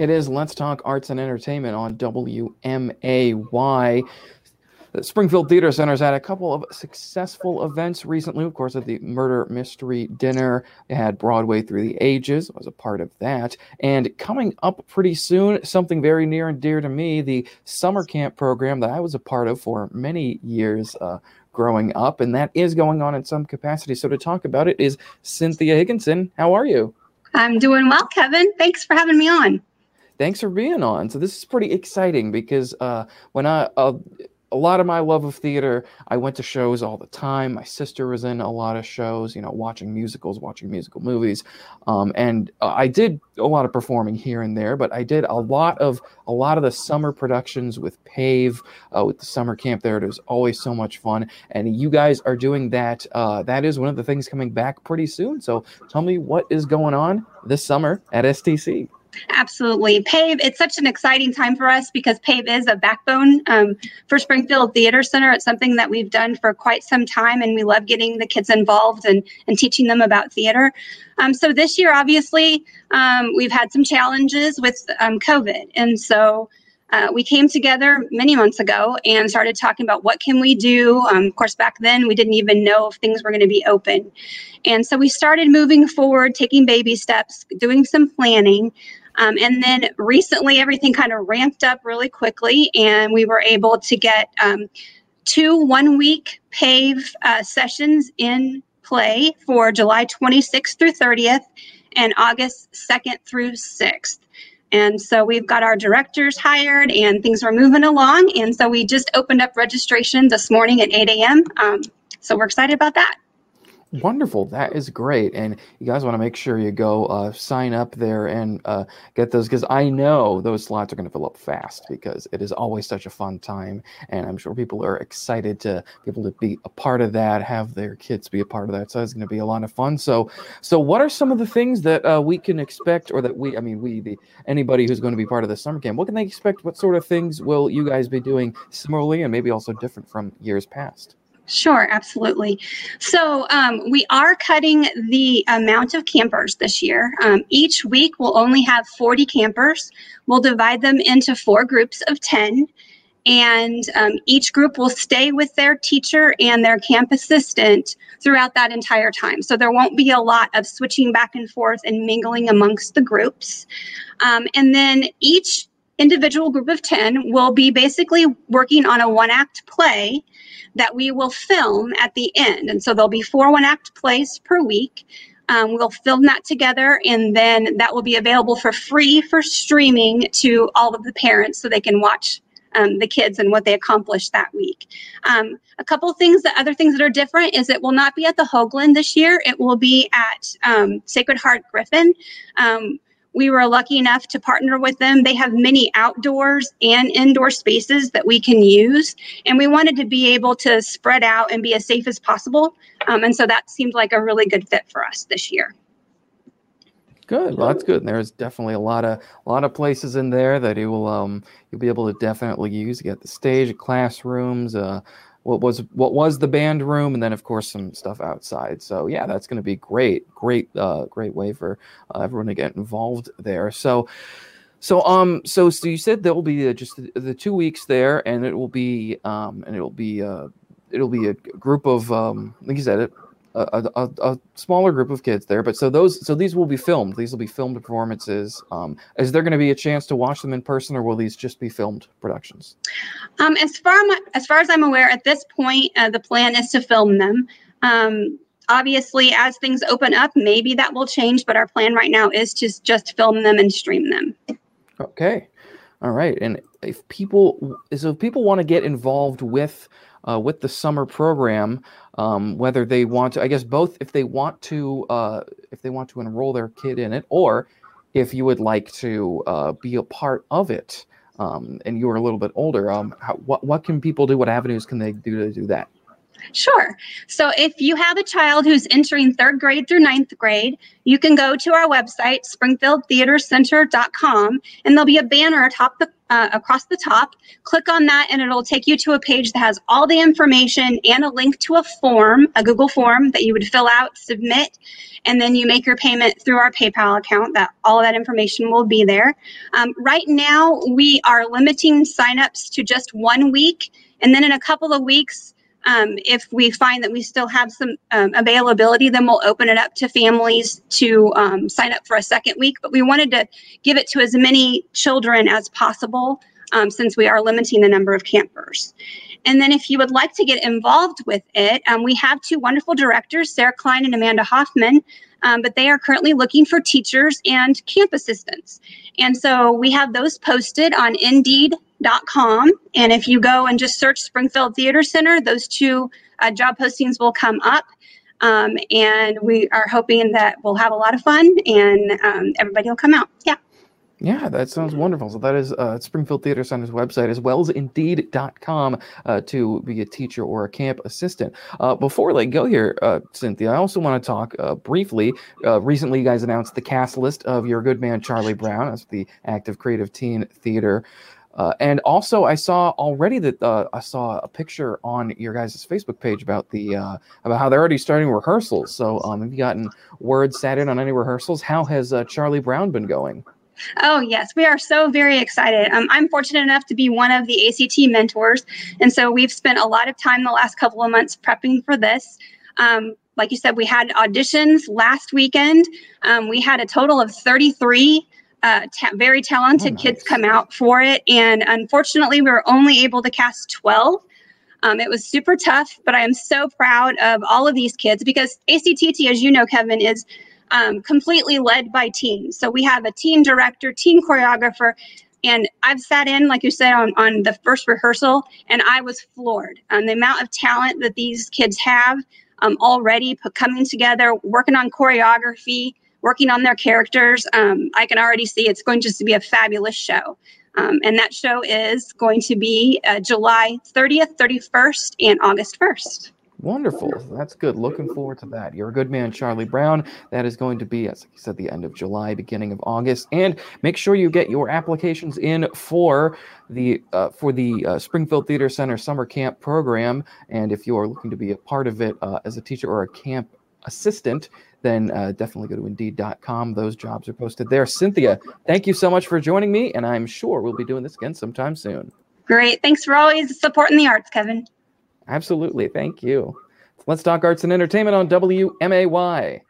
It is Let's Talk Arts and Entertainment on WMAY. The Springfield Theater Center has had a couple of successful events recently. Of course, at the Murder Mystery Dinner, they had Broadway Through the Ages. Was a part of that. And coming up pretty soon, something very near and dear to me, the summer camp program that I was a part of for many years. Uh, growing up, and that is going on in some capacity. So, to talk about it is Cynthia Higginson. How are you? I'm doing well, Kevin. Thanks for having me on thanks for being on. So this is pretty exciting because uh, when I uh, a lot of my love of theater, I went to shows all the time. My sister was in a lot of shows, you know, watching musicals, watching musical movies, um, and uh, I did a lot of performing here and there. But I did a lot of a lot of the summer productions with Pave, uh, with the summer camp there. It was always so much fun, and you guys are doing that. Uh, that is one of the things coming back pretty soon. So tell me what is going on this summer at STC. Absolutely. PAVE, it's such an exciting time for us because PAVE is a backbone um, for Springfield Theater Center. It's something that we've done for quite some time, and we love getting the kids involved and, and teaching them about theater. Um, so this year, obviously, um, we've had some challenges with um, COVID. And so uh, we came together many months ago and started talking about what can we do um, of course back then we didn't even know if things were going to be open and so we started moving forward taking baby steps doing some planning um, and then recently, everything kind of ramped up really quickly, and we were able to get um, two one week PAVE uh, sessions in play for July 26th through 30th and August 2nd through 6th. And so we've got our directors hired and things are moving along. And so we just opened up registration this morning at 8 a.m. Um, so we're excited about that. Wonderful. That is great. And you guys want to make sure you go uh, sign up there and uh, get those because I know those slots are going to fill up fast because it is always such a fun time. And I'm sure people are excited to be able to be a part of that, have their kids be a part of that. So it's going to be a lot of fun. So, so what are some of the things that uh, we can expect or that we, I mean, we, the anybody who's going to be part of the summer camp, what can they expect? What sort of things will you guys be doing similarly and maybe also different from years past? Sure, absolutely. So um, we are cutting the amount of campers this year. Um, each week we'll only have 40 campers. We'll divide them into four groups of 10. And um, each group will stay with their teacher and their camp assistant throughout that entire time. So there won't be a lot of switching back and forth and mingling amongst the groups. Um, and then each individual group of 10 will be basically working on a one act play that we will film at the end. And so there'll be four one act plays per week. Um, we'll film that together and then that will be available for free for streaming to all of the parents so they can watch um, the kids and what they accomplished that week. Um, a couple things, the other things that are different is it will not be at the Hoogland this year. It will be at um, Sacred Heart Griffin. We were lucky enough to partner with them. They have many outdoors and indoor spaces that we can use, and we wanted to be able to spread out and be as safe as possible. Um, and so that seemed like a really good fit for us this year. Good. Well, that's good. And there's definitely a lot of a lot of places in there that you will um you'll be able to definitely use. You got the stage, classrooms, uh, what was what was the band room, and then of course some stuff outside. So yeah, that's going to be great, great, uh, great way for uh, everyone to get involved there. So. So um so so you said there will be uh, just the, the, two weeks there and it will be um and it will be uh it'll be a group of um like you said it a, a, a, smaller group of kids there. But so those, so these will be filmed. These will be filmed performances. Um, is there going to be a chance to watch them in person, or will these just be filmed productions? Um, as far as far as I'm aware, at this point, uh, the plan is to film them. Um, obviously, as things open up, maybe that will change. But our plan right now is to just film them and stream them. Okay, all right. And if people, so if people want to get involved with uh, with the summer program, um, whether they want to, I guess both, if they want to, uh, if they want to enroll their kid in it, or if you would like to uh, be a part of it, um, and you're a little bit older, um, how, what what can people do? What avenues can they do to do that? Sure. So if you have a child who's entering third grade through ninth grade, you can go to our website, springfieldtheatercenter.com, and there'll be a banner atop the, uh, across the top. Click on that, and it'll take you to a page that has all the information and a link to a form, a Google form that you would fill out, submit, and then you make your payment through our PayPal account. That all that information will be there. Um, right now, we are limiting signups to just one week, and then in a couple of weeks um, if we find that we still have some um, availability, then we'll open it up to families to um, sign up for a second week. But we wanted to give it to as many children as possible um, since we are limiting the number of campers. And then, if you would like to get involved with it, um, we have two wonderful directors, Sarah Klein and Amanda Hoffman, um, but they are currently looking for teachers and camp assistants. And so we have those posted on Indeed.com. And if you go and just search Springfield Theater Center, those two uh, job postings will come up. Um, and we are hoping that we'll have a lot of fun and um, everybody will come out. Yeah. Yeah, that sounds wonderful. So that is uh, Springfield Theater Center's website as well as Indeed.com uh, to be a teacher or a camp assistant. Uh, before I go here, uh, Cynthia, I also want to talk uh, briefly. Uh, recently, you guys announced the cast list of Your Good Man Charlie Brown as the active creative teen theater. and also, I saw already that I saw a picture on your guys' Facebook page about the about how they're already starting rehearsals. So, um, have you gotten word sat in on any rehearsals? How has Charlie Brown been going? Oh, yes, we are so very excited. Um, I'm fortunate enough to be one of the ACT mentors. And so we've spent a lot of time the last couple of months prepping for this. Um, like you said, we had auditions last weekend. Um, we had a total of 33 uh, ta- very talented oh, nice. kids come out for it. And unfortunately, we were only able to cast 12. Um, it was super tough, but I am so proud of all of these kids because ACTT, as you know, Kevin, is um, completely led by teams. So we have a team director, team choreographer, and I've sat in, like you said, on, on the first rehearsal, and I was floored. Um, the amount of talent that these kids have um, already coming together, working on choreography, working on their characters. Um, I can already see it's going just to be a fabulous show. Um, and that show is going to be uh, July 30th, 31st, and August 1st. Wonderful. That's good. Looking forward to that. You're a good man, Charlie Brown. That is going to be, as you said, the end of July, beginning of August. And make sure you get your applications in for the uh, for the uh, Springfield Theater Center summer camp program. And if you are looking to be a part of it uh, as a teacher or a camp assistant, then uh, definitely go to Indeed.com. Those jobs are posted there. Cynthia, thank you so much for joining me, and I'm sure we'll be doing this again sometime soon. Great. Thanks for always supporting the arts, Kevin. Absolutely. Thank you. Let's talk arts and entertainment on WMAY.